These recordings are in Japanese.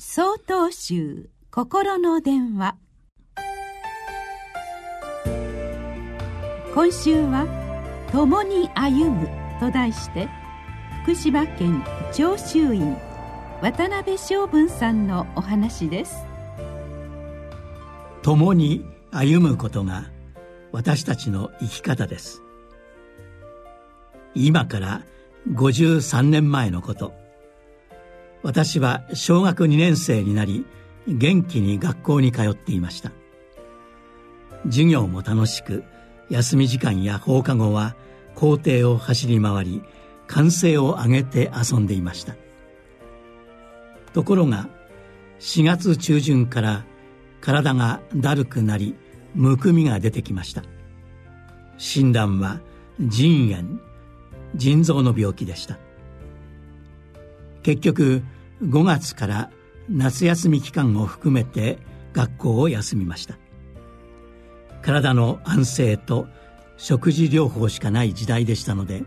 総統集心の電話。今週は「共に歩む」と題して福島県長州院渡辺昌文さんのお話です。共に歩むことが私たちの生き方です。今から53年前のこと。私は小学2年生になり元気に学校に通っていました。授業も楽しく休み時間や放課後は校庭を走り回り歓声を上げて遊んでいました。ところが4月中旬から体がだるくなりむくみが出てきました。診断は腎炎腎臓の病気でした。結局5月から夏休み期間を含めて学校を休みました。体の安静と食事療法しかない時代でしたので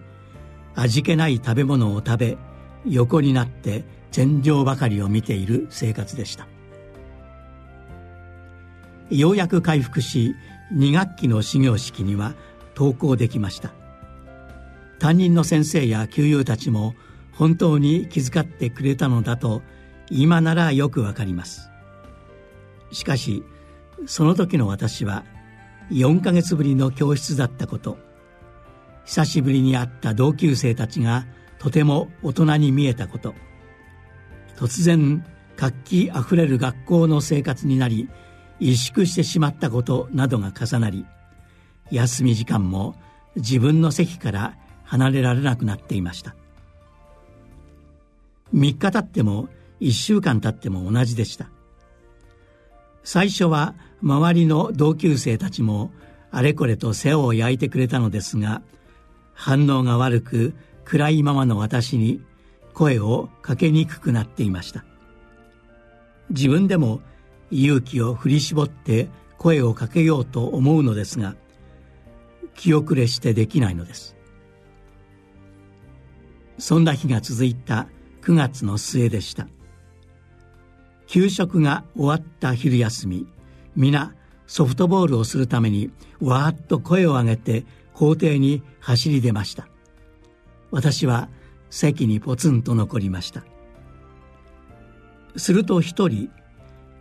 味気ない食べ物を食べ横になって天井ばかりを見ている生活でした。ようやく回復し2学期の始業式には登校できました。担任の先生や旧友たちも本当に気遣ってくれたのだと今ならよくわかります。しかしその時の私は4ヶ月ぶりの教室だったこと久しぶりに会った同級生たちがとても大人に見えたこと突然活気あふれる学校の生活になり萎縮してしまったことなどが重なり休み時間も自分の席から離れられなくなっていました。3日経っても1週間経っても同じでした。最初は周りの同級生たちもあれこれと世話を焼いてくれたのですが反応が悪く暗いままの私に声をかけにくくなっていました。自分でも勇気を振り絞って声をかけようと思うのですが気遅れしてできないのです。そんな日が続いた9月の末でした。給食が終わった昼休み皆ソフトボールをするためにわーっと声を上げて校庭に走り出ました。私は席にポツンと残りました。すると一人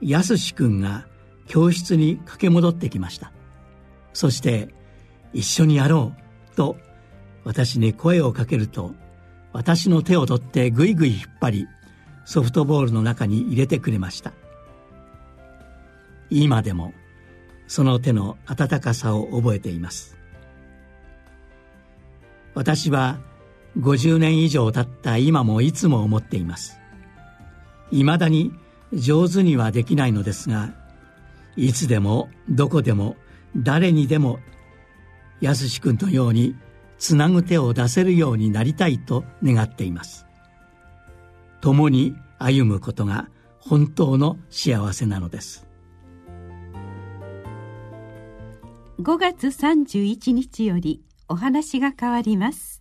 やすし君が教室に駆け戻ってきました。そして「一緒にやろう」と私に声をかけると私の手を取ってぐいぐい引っ張りソフトボールの中に入れてくれました。今でもその手の温かさを覚えています。私は50年以上経った今もいつも思っています。いまだに上手にはできないのですがいつでもどこでも誰にでもやすし君のようにつなぐ手を出せるようになりたいと願っています。共に歩むことが本当の幸せなのです。5月31日よりお話が変わります。